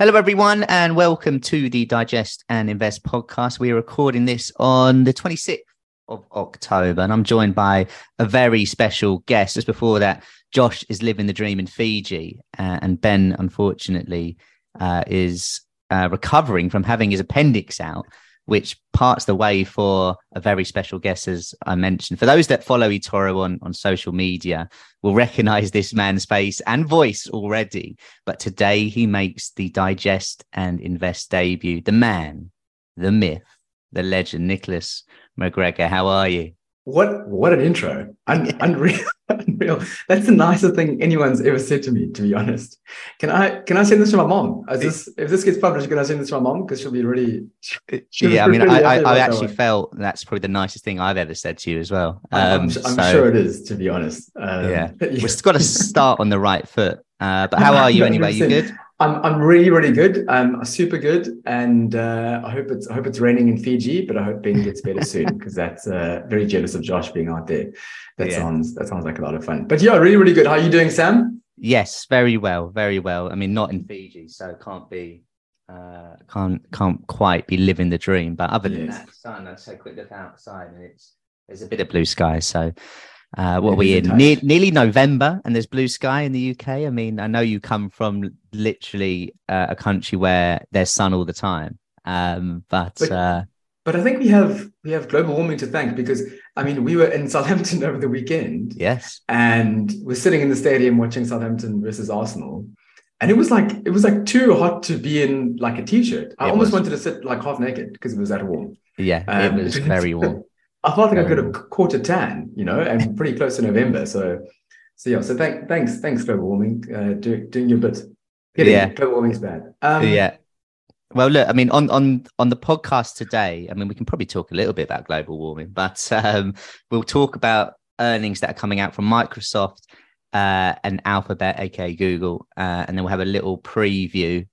Hello, everyone, and welcome to the Digest and Invest podcast. We are recording this on the 26th of October, and I'm joined by a very special guest. Just before that, Josh is living the dream in Fiji, uh, and Ben, unfortunately, uh, is uh, recovering from having his appendix out which parts the way for a very special guest, as I mentioned. For those that follow eToro on, on social media, will recognize this man's face and voice already. But today he makes the Digest and Invest debut. The man, the myth, the legend, Nicholas McGregor. How are you? What what an intro! Un- unreal, unreal. That's the nicest thing anyone's ever said to me. To be honest, can I can I send this to my mom? Is this if this gets published, can I send this to my mom because she'll be really. She'll yeah, be I mean, I, I, I actually felt that's probably the nicest thing I've ever said to you as well. Um, I'm, I'm so, sure it is, to be honest. Um, yeah, yeah. we've got to start on the right foot. Uh, but how are you anyway? You good? I'm I'm really really good. I'm super good, and uh, I hope it's I hope it's raining in Fiji, but I hope Ben gets better soon because that's uh, very jealous of Josh being out there. That yeah. sounds that sounds like a lot of fun. But yeah, really really good. How are you doing, Sam? Yes, very well, very well. I mean, not in Fiji, so can't be uh can't can't quite be living the dream. But other than yes. that, sun. I take a quick look outside, and it's there's a bit of blue sky, so uh, what are we in? Ne- nearly November, and there's blue sky in the UK. I mean, I know you come from literally uh, a country where there's sun all the time, um, but but, uh, but, I think we have we have global warming to thank because I mean we were in Southampton over the weekend, yes, and we're sitting in the stadium watching Southampton versus Arsenal, and it was like it was like too hot to be in like a t-shirt. I it almost was. wanted to sit like half naked because it was that warm. Yeah, um, it was very warm. I felt like I could have caught a tan, you know, and pretty close to November. So, so yeah. So thank, thanks, thanks, global warming, uh, do, doing your bit. Yeah, global warming's bad. Um, yeah. Well, look, I mean, on on on the podcast today, I mean, we can probably talk a little bit about global warming, but um, we'll talk about earnings that are coming out from Microsoft uh, and Alphabet, aka Google, uh, and then we'll have a little preview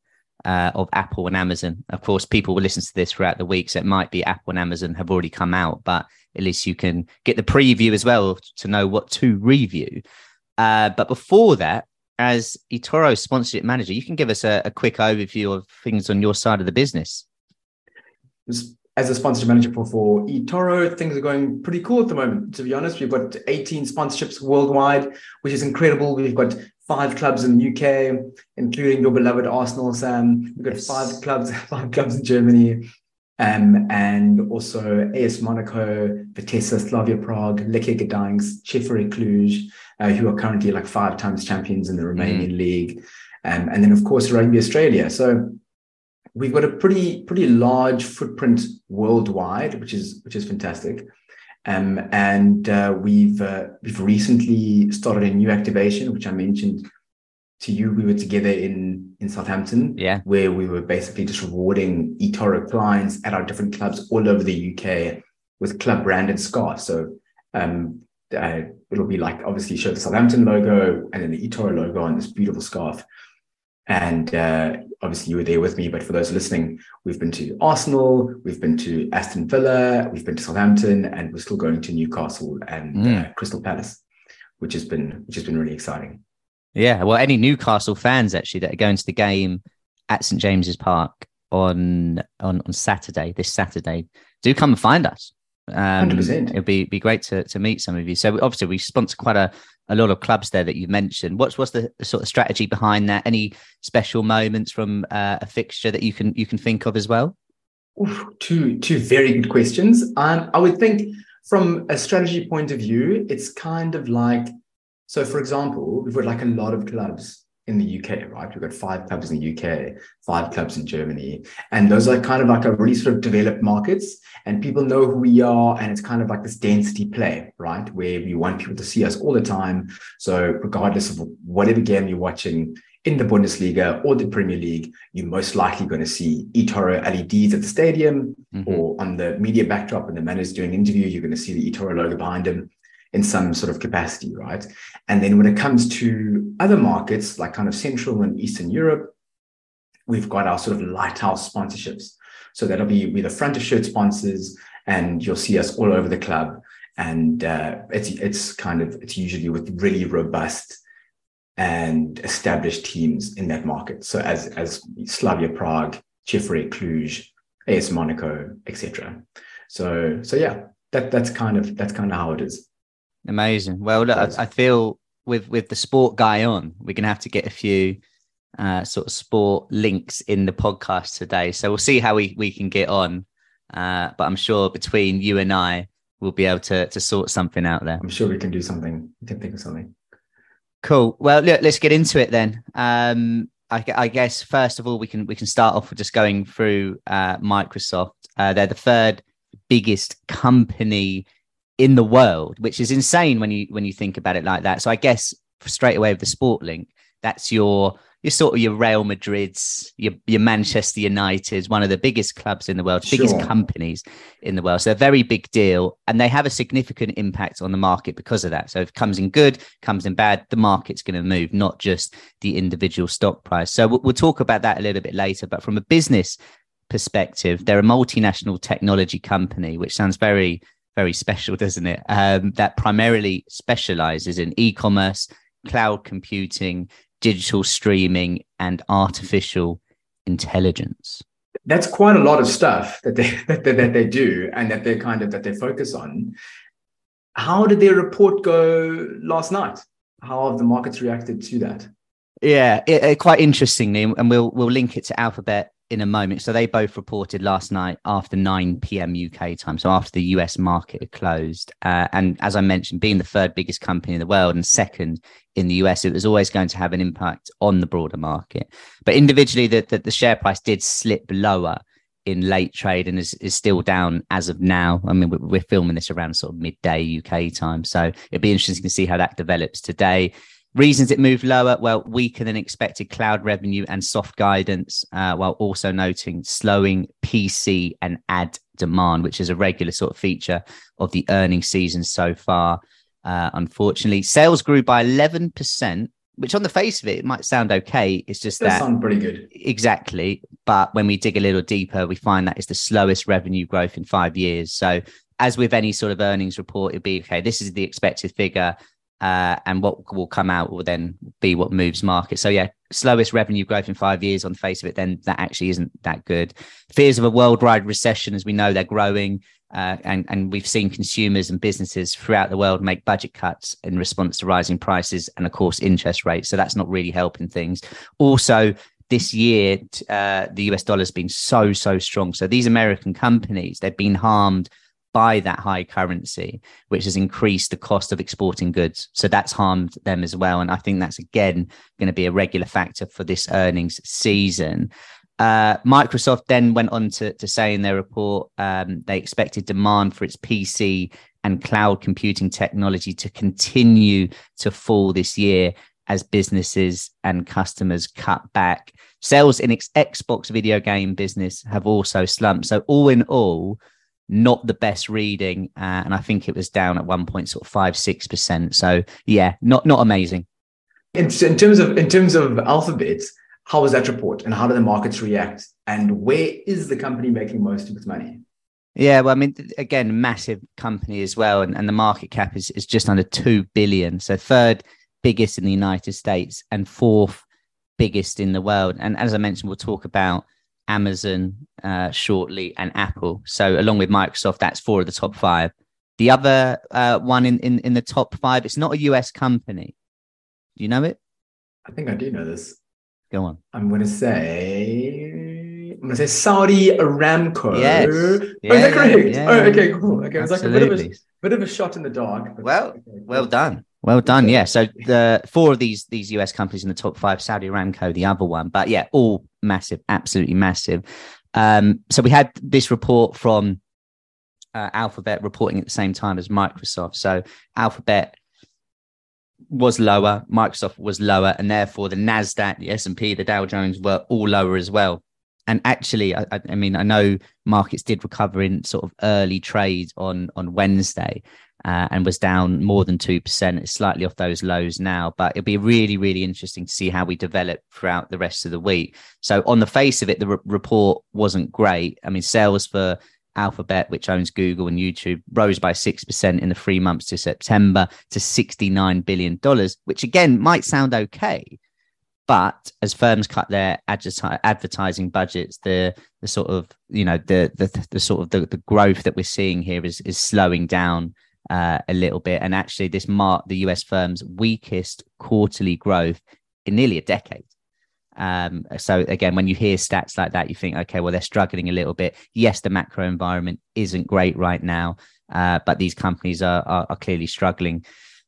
uh, of Apple and Amazon. Of course, people will listen to this throughout the week, so it might be Apple and Amazon have already come out, but at least you can get the preview as well to know what to review. Uh, but before that, as eToro sponsorship manager, you can give us a, a, quick overview of things on your side of the business. As a sponsorship manager for, for eToro, things are going pretty cool at the moment. To be honest, we've got 18 sponsorships worldwide, which is incredible. We've got five clubs in the UK, including your beloved Arsenal, Sam. We've got yes. five clubs, five clubs in Germany, um, and also AS Monaco, Vitesse, Slavia Prague, Lechia Gdańsk, CFR Cluj, uh, who are currently like five times champions in the Romanian mm. league, um, and then of course Rugby Australia. So we've got a pretty pretty large footprint worldwide, which is which is fantastic. Um, and uh, we've uh, we've recently started a new activation, which I mentioned to you. We were together in in Southampton, yeah, where we were basically just rewarding eToro clients at our different clubs all over the UK with club branded scarves. So um, uh, it'll be like obviously show the Southampton logo and then the eToro logo on this beautiful scarf. And uh, obviously, you were there with me. But for those listening, we've been to Arsenal, we've been to Aston Villa, we've been to Southampton, and we're still going to Newcastle and mm. uh, Crystal Palace, which has been which has been really exciting. Yeah, well, any Newcastle fans actually that are going to the game at St James's Park on on on Saturday, this Saturday, do come and find us. Um, it'd be be great to to meet some of you. So obviously we sponsor quite a a lot of clubs there that you mentioned. What's what's the, sort of strategy behind that? Any special moments from uh, a fixture that you can you can think of as well? Oof, two two very good questions. Um, I would think from a strategy point of view, it's kind of like so. For example, we've got like a lot of clubs in the UK, right? We've got five clubs in the UK, five clubs in Germany, and those are kind of like a really sort of developed markets and people know who we are and it's kind of like this density play right where we want people to see us all the time so regardless of whatever game you're watching in the Bundesliga or the Premier League, you're most likely going to see eToro LEDs at the stadium mm-hmm. or on the media backdrop when the manager's doing an interview, you're going to see the eToro logo behind him in some sort of capacity, right? And then when it comes to other markets like kind of Central and Eastern Europe, we've got our sort of lighthouse sponsorships. So that'll be with the front of shirt sponsors, and you'll see us all over the club. And uh, it's it's kind of it's usually with really robust and established teams in that market. So as as Slavia Prague, CFR Cluj, AS Monaco, etc. So so yeah, that that's kind of that's kind of how it is. Amazing. Well, look, I, I feel with with the sport guy on, we're gonna have to get a few uh, sort of sport links in the podcast today. So we'll see how we we can get on. Uh, but I'm sure between you and I, we'll be able to to sort something out there. I'm sure we can do something. We can think of something. Cool. Well, look, let's get into it then. Um, I, I, guess first of all, we can we can start off with just going through uh, Microsoft. Uh, they're the third biggest company in the world, which is insane when you when you think about it like that. So I guess straight away with the sport link, that's your your sort of your Real Madrids, your your Manchester United's, one of the biggest clubs in the world, sure. biggest companies in the world. So a very big deal, and they have a significant impact on the market because of that. So if it comes in good, comes in bad, the market's going to move, not just the individual stock price. So we'll, we'll talk about that a little bit later. But from a business perspective, they're a multinational technology company, which sounds very very special, doesn't it? Um, that primarily specializes in e-commerce, cloud computing, digital streaming, and artificial intelligence. That's quite a lot of stuff that they that they, that they do and that they kind of that they focus on. How did their report go last night? How have the markets reacted to that? Yeah, it, it, quite interestingly, and we'll we'll link it to Alphabet in a moment. So they both reported last night after 9 p.m. UK time, so after the US market had closed. Uh, and as I mentioned, being the third biggest company in the world and second in the US, it was always going to have an impact on the broader market. But individually, the, the, the share price did slip lower in late trade and is, is still down as of now. I mean, we're, we're filming this around sort of midday UK time. So it'd be interesting to see how that develops today. Reasons it moved lower, well, weaker than expected cloud revenue and soft guidance, uh, while also noting slowing PC and ad demand, which is a regular sort of feature of the earnings season so far. Uh, unfortunately, sales grew by 11%, which on the face of it, it might sound okay. It's just that sound pretty good. Exactly. But when we dig a little deeper, we find that it's the slowest revenue growth in five years. So as with any sort of earnings report, it'd be okay, this is the expected figure uh, and what will come out will then be what moves market. So yeah, slowest revenue growth in five years on the face of it, then that actually isn't that good. Fears of a worldwide recession, as we know, they're growing. Uh, and, and we've seen consumers and businesses throughout the world make budget cuts in response to rising prices and, of course, interest rates. So that's not really helping things. Also, this year, uh, the US dollar has been so, so strong. So these American companies, they've been harmed by that high currency, which has increased the cost of exporting goods. So that's harmed them as well. And I think that's again going to be a regular factor for this earnings season. Uh, Microsoft then went on to, to say in their report um, they expected demand for its PC and cloud computing technology to continue to fall this year as businesses and customers cut back. Sales in its Xbox video game business have also slumped. So, all in all, not the best reading, uh, and I think it was down at one point, sort of five six percent. So yeah, not not amazing. In, in terms of in terms of Alphabet, how was that report, and how do the markets react, and where is the company making most of its money? Yeah, well, I mean, again, massive company as well, and, and the market cap is, is just under two billion. So third biggest in the United States and fourth biggest in the world. And as I mentioned, we'll talk about Amazon uh, shortly, and Apple. So along with Microsoft, that's four of the top five. The other uh, one in, in in the top five, it's not a US company. Do you know it? I think I do know this. Go on. I'm going to say. I'm going to say Saudi Aramco. Yes. Oh, yeah, is that correct? Yeah, oh, okay, cool. Okay, it was like a bit of a, bit of a shot in the dark. Well, okay, cool. well done. Well done. Yeah. So the four of these these US companies in the top five, Saudi Aramco, the other one, but yeah, all massive, absolutely massive. Um, so we had this report from uh, Alphabet reporting at the same time as Microsoft. So Alphabet was lower, Microsoft was lower, and therefore the Nasdaq, the S and P, the Dow Jones were all lower as well. And actually, I, I mean, I know markets did recover in sort of early trade on on Wednesday, uh, and was down more than 2%. It's slightly off those lows now, but it'll be really, really interesting to see how we develop throughout the rest of the week. So, on the face of it, the re- report wasn't great. I mean, sales for Alphabet, which owns Google and YouTube, rose by 6% in the three months to September to $69 billion, which again might sound okay. But as firms cut their advertising budgets, the the sort of you know the the, the sort of the, the growth that we're seeing here is is slowing down uh, a little bit, and actually this marked the US firm's weakest quarterly growth in nearly a decade. Um, so again, when you hear stats like that, you think, okay, well, they're struggling a little bit. Yes, the macro environment isn't great right now, uh, but these companies are, are, are clearly struggling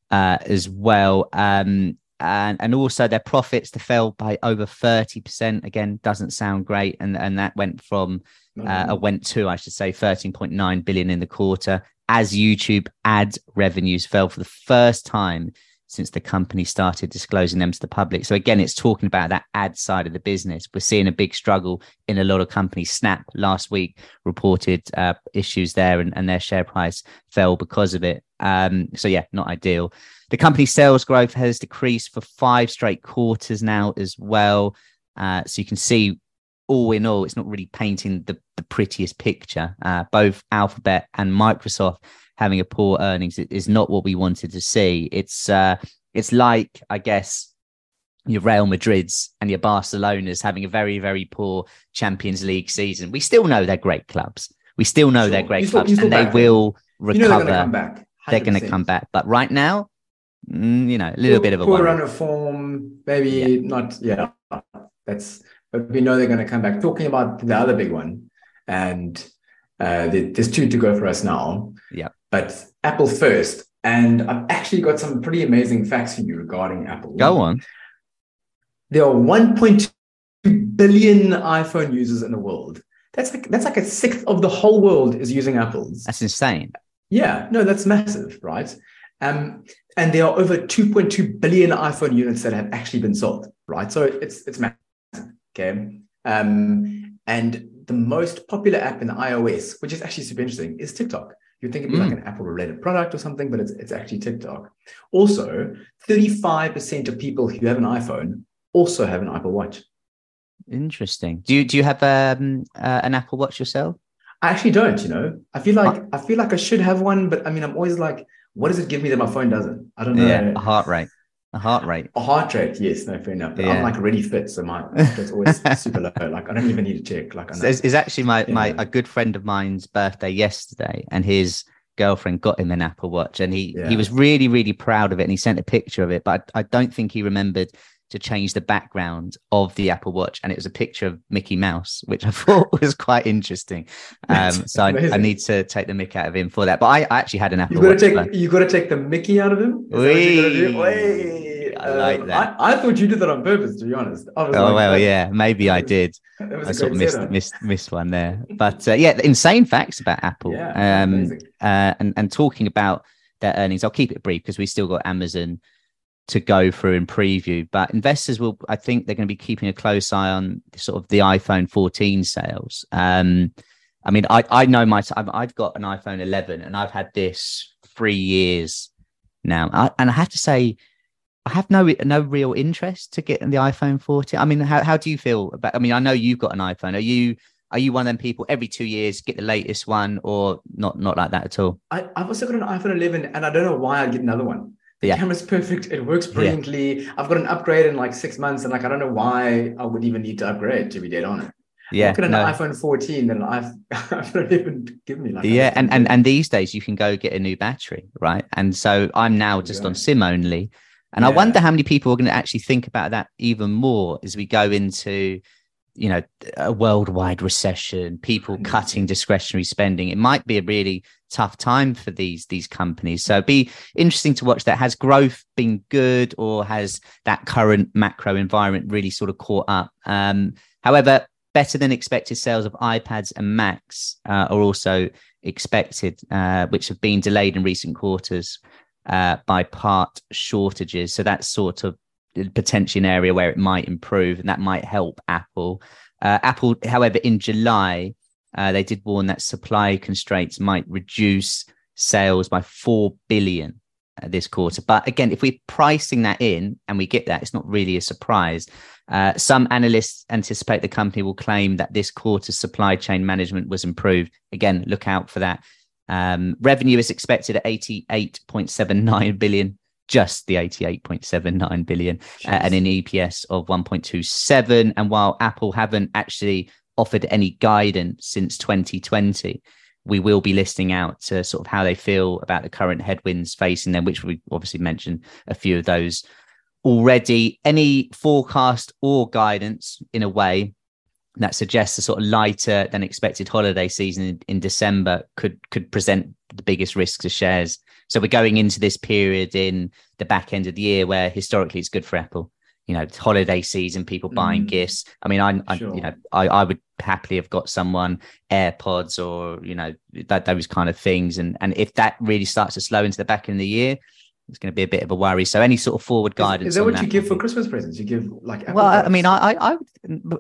uh, as well. Um, and, and also their profits they fell by over 30% again doesn't sound great and and that went from uh, went to i should say 13.9 billion in the quarter as youtube ad revenues fell for the first time since the company started disclosing them to the public. So again, it's talking about that ad side of the business. We're seeing a big struggle in a lot of companies. Snap last week reported uh, issues there, and, and, their share price fell because of it. Um, so yeah, not ideal. The company's sales growth has decreased for five straight quarters now as well. Uh, so you can see all in all, it's not really painting the, the prettiest picture. Uh, both Alphabet and Microsoft having a poor earnings is not what we wanted to see. It's uh, it's like I guess your Real Madrids and your Barcelonas having a very very poor Champions League season. We still know they're great clubs. We still know sure. they're great clubs, and they will recover. You know they're going to come back. But right now, mm, you know, a little poor, bit of a poor run of form. Maybe yeah. not. Yeah, that's. But we know they're going to come back. Talking about the other big one, and uh, there's two to go for us now. Yeah but Apple first. And I've actually got some pretty amazing facts for you regarding Apple. Go on. There are 1.2 billion iPhone users in the world. That's like that's like a sixth of the whole world is using Apples. That's insane. Yeah, no, that's massive, right? Um, and there are over 2.2 billion iPhone units that have actually been sold, right? So it's it's massive. Okay. Um, and the most popular app in iOS, which is actually super interesting, is TikTok. You'd think it'd be mm. like an Apple related product or something, but it's, it's actually TikTok. Also, 35% of people who have an iPhone also have an Apple Watch. Interesting. Do you do you have um, uh, an Apple Watch yourself? I actually don't. You know, I feel like I feel like I should have one, but I mean, I'm always like, what does it give me that my phone doesn't? I don't know. Yeah, heart rate. A heart rate. A heart rate, yes, no, fair enough. But yeah. I'm like really fit, so my it's always super low. Like I don't even need to check. Like I know. It's, actually my yeah. my a good friend of mine's birthday yesterday, and his girlfriend got him an Apple Watch, and he yeah. he was really really proud of it, and he sent a picture of it. But I, I don't think he remembered to change the background of the Apple Watch, and it was a picture of Mickey Mouse, which I thought was quite interesting. Um, so I, I, need to take the Mick out of him for that. But I, I actually had an Apple you gotta Watch. Take, you got to take the Mickey out of him. Wee. I like um, that. I, I, thought you did that on purpose, to be honest. oh like, well, yeah, maybe I did. I sort of missed, missed missed one there, but uh, yeah, insane facts about Apple. Yeah, um, uh, and and talking about their earnings, I'll keep it brief because we still got Amazon to go through and preview. But investors will, I think, they're going to be keeping a close eye on sort of the iPhone 14 sales. Um, I mean, I I know my I've got an iPhone 11 and I've had this three years now, I, and I have to say I have no no real interest to get the iPhone 14. I mean, how, how do you feel about? I mean, I know you've got an iPhone. Are you are you one of them people every two years get the latest one, or not not like that at all? I, I've also got an iPhone 11, and I don't know why I'd get another one. The yeah. camera's perfect. It works brilliantly. Yeah. I've got an upgrade in like six months, and like I don't know why I would even need to upgrade to be dead on it. Yeah, look at an no. iPhone 14, and I've I don't even give me like yeah, and and and these days you can go get a new battery, right? And so I'm now just yeah. on SIM only, and. I wonder how many people are going to actually think about that even more as we go into, you know, a worldwide recession, people mm-hmm. cutting discretionary spending. It might be a really tough time for these these companies. So be interesting to watch that. Has growth been good or has that current macro environment really sort of caught up? Um, however, better than expected sales of iPads and Macs uh, are also expected, uh, which have been delayed in recent quarters uh, by part shortages. So that's sort of potentially an area where it might improve and that might help Apple. Uh, Apple, however, in July, uh, they did warn that supply constraints might reduce sales by 4 billion uh, this quarter. But again, if we're pricing that in and we get that, it's not really a surprise. Uh, some analysts anticipate the company will claim that this quarter's supply chain management was improved. Again, look out for that. Um, revenue is expected at 88.79 billion, just the 88.79 billion, uh, and an EPS of 1.27. And while Apple haven't actually offered any guidance since 2020, we will be listing out to sort of how they feel about the current headwinds facing them, which we obviously mentioned a few of those already. Any forecast or guidance in a way that suggests a sort of lighter than expected holiday season in, in December could could present the biggest risks to shares. So we're going into this period in the back end of the year where historically it's good for Apple you know holiday season people buying mm. gifts i mean I, I sure. you know I, I would happily have got someone airpods or you know that those kind of things and and if that really starts to slow into the back end of the year it's going to be a bit of a worry. So any sort of forward guidance. Is, is that what that you give for Christmas presents? You give like well, I mean, I, I,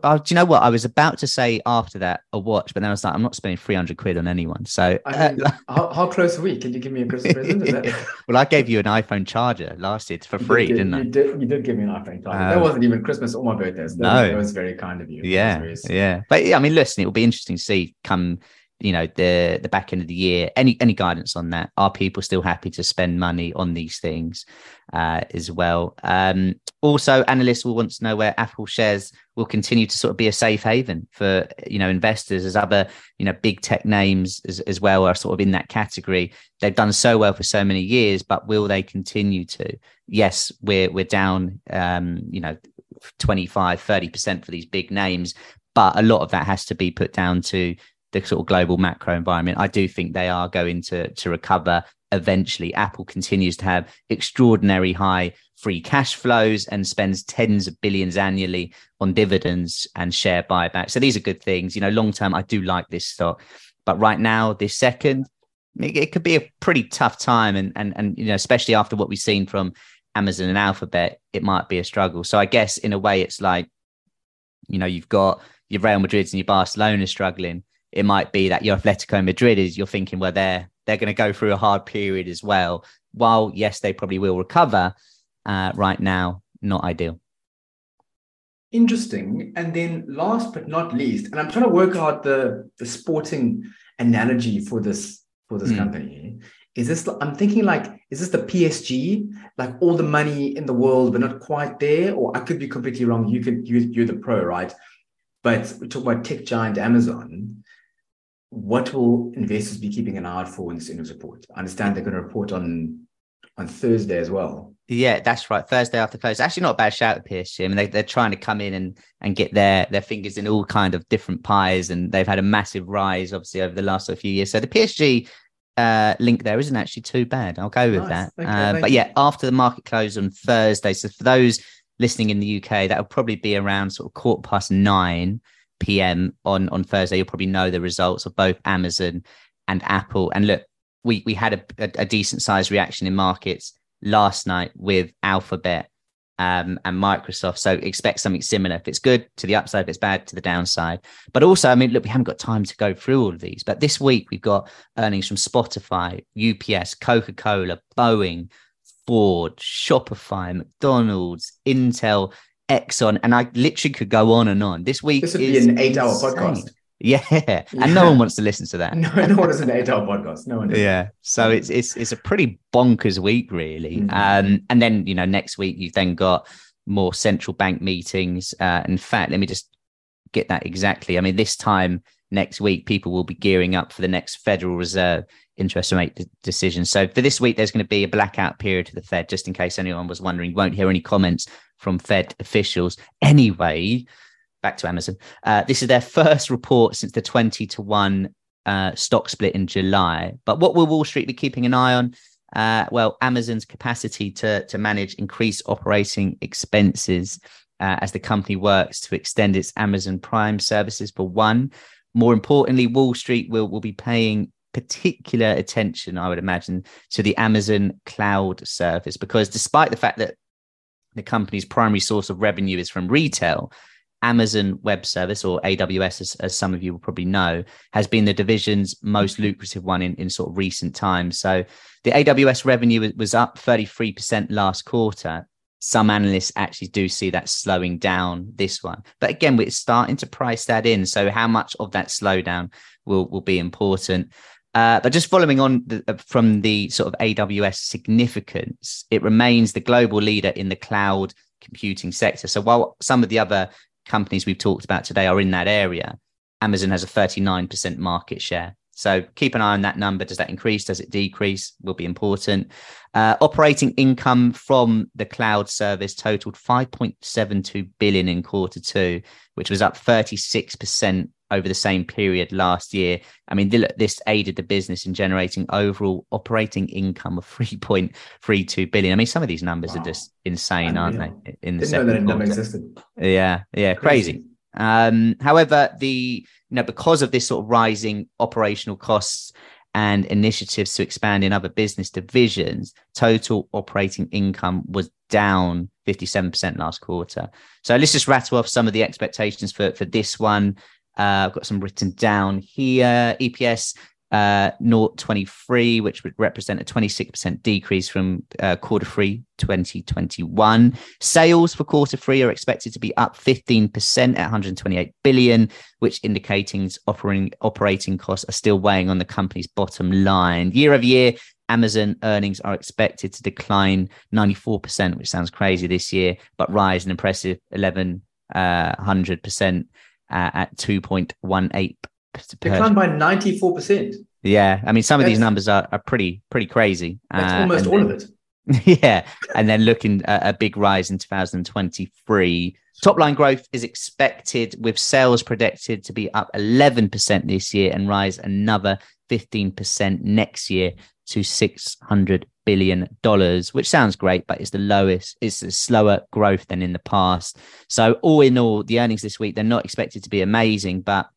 I, do you know what? I was about to say after that a watch, but then I was like, I'm not spending 300 quid on anyone. So I mean, uh, how, how, close are we? Can you give me a Christmas present? That... well, I gave you an iPhone charger last year for free, did, didn't I? You did, you did give me an iPhone charger. Um, that wasn't even Christmas or my birthday. So no, it was very kind of you. Yeah, yeah. But yeah, I mean, listen, it will be interesting to see come you know the the back end of the year any any guidance on that? Are people still happy to spend money on these things uh, as well? Um, also analysts will want to know where apple shares will continue to sort of be a safe haven for you know investors as other you know big tech names as, as well are sort of in that category. They've done so well for so many years but will they continue to? Yes we're we're down um, you know 25 30% for these big names but a lot of that has to be put down to the sort of global macro environment, I do think they are going to to recover eventually. Apple continues to have extraordinary high free cash flows and spends tens of billions annually on dividends and share buyback. So these are good things. You know, long term, I do like this stock, but right now, this second, it, it could be a pretty tough time, and and and you know, especially after what we've seen from Amazon and Alphabet, it might be a struggle. So I guess in a way, it's like, you know, you've got your Real Madrids and your Barcelona struggling it might be that your Atletico Madrid is you're thinking, well, they're they're going to go through a hard period as well. While yes, they probably will recover, uh, right now, not ideal. Interesting. And then last but not least, and I'm trying to work out the the sporting analogy for this for this mm. company. Is this I'm thinking like, is this the PSG? Like all the money in the world, but not quite there? Or I could be completely wrong. You could you, you're the pro, right? But we talk about tech giant Amazon what will investors be keeping an eye out for in this earnings report? I understand they're going to report on on Thursday as well. Yeah, that's right. Thursday after close. Actually, not a bad shout at PSG. I mean, they, they're trying to come in and and get their their fingers in all kind of different pies, and they've had a massive rise, obviously, over the last few years. So the PSG uh, link there isn't actually too bad. I'll go with nice. that. Okay, uh, but yeah, after the market close on Thursday. So for those listening in the UK, that will probably be around sort of quarter past nine p.m. on on Thursday, you'll probably know the results of both Amazon and Apple. And look, we we had a, a, a decent sized reaction in markets last night with Alphabet um, and Microsoft. So expect something similar. If it's good to the upside, if it's bad to the downside. But also, I mean, look, we haven't got time to go through all of these. But this week we've got earnings from Spotify, UPS, Coca Cola, Boeing, Ford, Shopify, McDonald's, Intel, Exxon, and I literally could go on and on. This week this would be an eight-hour podcast. Yeah. yeah. and no one wants to listen to that. no, no one is an eight-hour podcast. No one. Does. Yeah, so it's it's it's a pretty bonkers week, really. Mm-hmm. Um, and then you know next week you've then got more central bank meetings. Uh, in fact, let me just get that exactly. I mean, this time next week, people will be gearing up for the next Federal Reserve interest rate decision. So for this week, there's going to be a blackout period to the Fed, just in case anyone was wondering. Won't hear any comments from Fed officials. Anyway, back to Amazon. Uh, this is their first report since the 20 to 1 uh, stock split in July. But what will Wall Street be keeping an eye on? Uh, well, Amazon's capacity to, to manage increased operating expenses uh, as the company works to extend its Amazon Prime services for one. More importantly, Wall Street will, will be paying particular attention, I would imagine, to the Amazon cloud service because despite the fact that the company's primary source of revenue is from retail, Amazon Web Service, or AWS, as, as, some of you will probably know, has been the division's most lucrative one in, in sort of recent times. So the AWS revenue was up 33% last quarter. Some analysts actually do see that slowing down this one. But again, we're starting to price that in. So how much of that slowdown will, will be important? Uh, but just following on the, uh, from the sort of AWS significance, it remains the global leader in the cloud computing sector. So while some of the other companies we've talked about today are in that area, Amazon has a 39% market share. So keep an eye on that number. Does that increase? Does it decrease? Will be important. Uh, operating income from the cloud service totaled 5.72 billion in quarter two, which was up 36% over the same period last year. I mean, this aided the business in generating overall operating income of 3.32 billion. I mean, some of these numbers wow. are just insane, aren't they? In the Didn't second know that existed. Yeah, yeah, crazy. crazy. Um, however, the you know because of this sort of rising operational costs and initiatives to expand in other business divisions, total operating income was down 57% last quarter. So let's just rattle off some of the expectations for, for this one. Uh, I've got some written down here. EPS uh, 0.23, which would represent a 26% decrease from uh, quarter three 2021. Sales for quarter three are expected to be up 15% at 128 billion, which indicating operating, operating costs are still weighing on the company's bottom line. Year over year, Amazon earnings are expected to decline 94%, which sounds crazy this year, but rise an impressive 1100% uh, at 2.18 Declined by 94%. Yeah. I mean, some of these numbers are, are pretty, pretty crazy. That's uh, almost all then, of it. Yeah. And then looking at a big rise in 2023. Top line growth is expected with sales predicted to be up 11% this year and rise another 15% next year to 600 billion dollars which sounds great but it's the lowest it's a slower growth than in the past so all in all the earnings this week they're not expected to be amazing but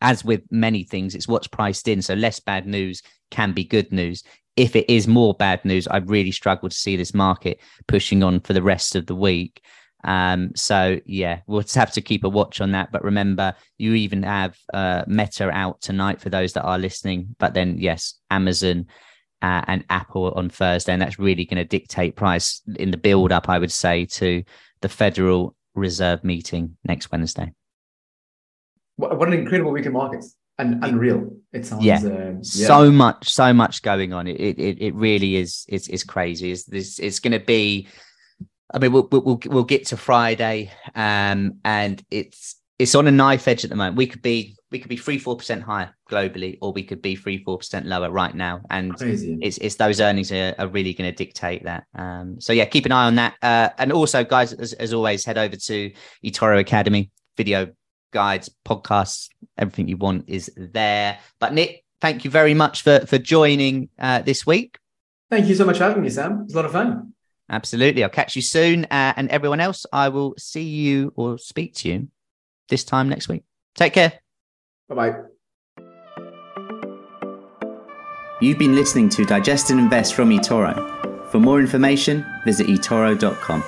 as with many things, it's what's priced in. So less bad news can be good news. If it is more bad news, I really struggle to see this market pushing on for the rest of the week. Um, so yeah, we'll just have to keep a watch on that. But remember, you even have uh, Meta out tonight for those that are listening. But then yes, Amazon uh, and Apple on Thursday, and that's really going to dictate price in the build up. I would say to the Federal Reserve meeting next Wednesday what an incredible week in markets and unreal. It sounds yeah. Uh, yeah. so much, so much going on. It it it really is. It's it's crazy. It's this. It's going to be. I mean, we'll, we'll we'll get to Friday, um, and it's it's on a knife edge at the moment. We could be we could be three four percent higher globally, or we could be three four percent lower right now. And Crazy. it's it's those earnings are, are really going to dictate that. Um, so yeah, keep an eye on that. Uh, and also, guys, as, as always, head over to eToro Academy video guides, podcasts, everything you want is there. But Nick, thank you very much for for joining uh, this week. Thank you so much for having me, Sam. It's a lot of fun. Absolutely. I'll catch you soon. Uh, and everyone else, I will see you or speak to you this time next week. Take care. Bye bye. You've been listening to Digest and Invest from eToro. For more information, visit eToro.com.